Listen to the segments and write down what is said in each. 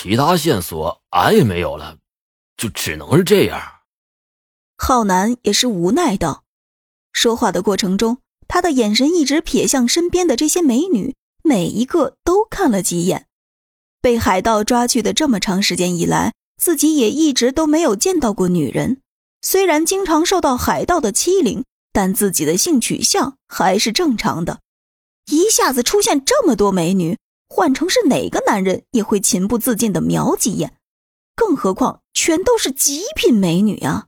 其他线索俺也没有了，就只能是这样。浩南也是无奈道。说话的过程中，他的眼神一直瞥向身边的这些美女，每一个都看了几眼。被海盗抓去的这么长时间以来，自己也一直都没有见到过女人。虽然经常受到海盗的欺凌，但自己的性取向还是正常的。一下子出现这么多美女，换成是哪个男人也会情不自禁的瞄几眼，更何况全都是极品美女啊！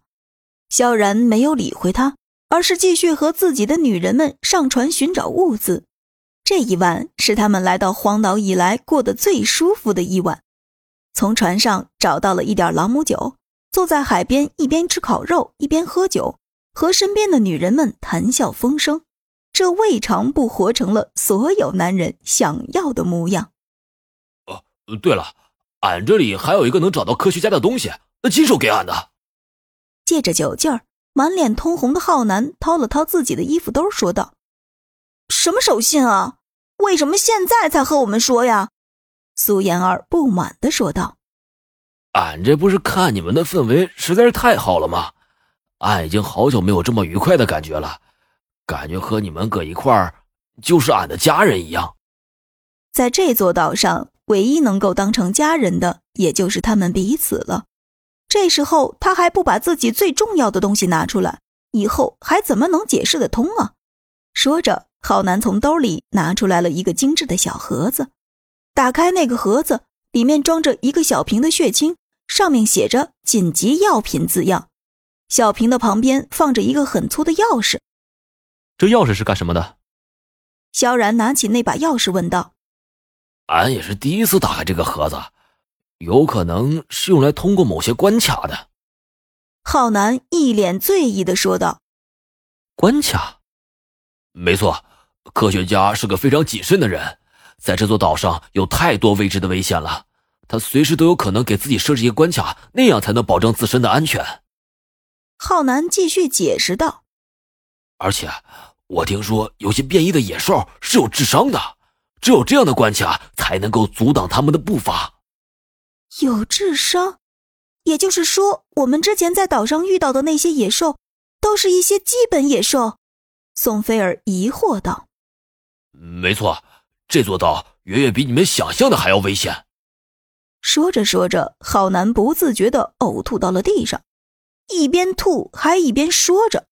萧然没有理会他。而是继续和自己的女人们上船寻找物资。这一晚是他们来到荒岛以来过得最舒服的一晚。从船上找到了一点朗姆酒，坐在海边，一边吃烤肉，一边喝酒，和身边的女人们谈笑风生。这未尝不活成了所有男人想要的模样。哦，对了，俺这里还有一个能找到科学家的东西，亲手给俺的。借着酒劲儿。满脸通红的浩南掏了掏自己的衣服兜，说道：“什么手信啊？为什么现在才和我们说呀？”苏妍儿不满的说道：“俺这不是看你们的氛围实在是太好了吗？俺已经好久没有这么愉快的感觉了，感觉和你们搁一块儿就是俺的家人一样。在这座岛上，唯一能够当成家人的，也就是他们彼此了。”这时候他还不把自己最重要的东西拿出来，以后还怎么能解释得通啊？说着，浩南从兜里拿出来了一个精致的小盒子，打开那个盒子，里面装着一个小瓶的血清，上面写着“紧急药品”字样。小瓶的旁边放着一个很粗的钥匙。这钥匙是干什么的？萧然拿起那把钥匙问道：“俺也是第一次打开这个盒子。”有可能是用来通过某些关卡的，浩南一脸醉意的说道：“关卡，没错，科学家是个非常谨慎的人，在这座岛上有太多未知的危险了，他随时都有可能给自己设置一个关卡，那样才能保证自身的安全。”浩南继续解释道：“而且，我听说有些变异的野兽是有智商的，只有这样的关卡才能够阻挡他们的步伐。”有智商，也就是说，我们之前在岛上遇到的那些野兽，都是一些基本野兽。宋菲尔疑惑道：“没错，这座岛远远比你们想象的还要危险。”说着说着，浩南不自觉的呕吐到了地上，一边吐还一边说着：“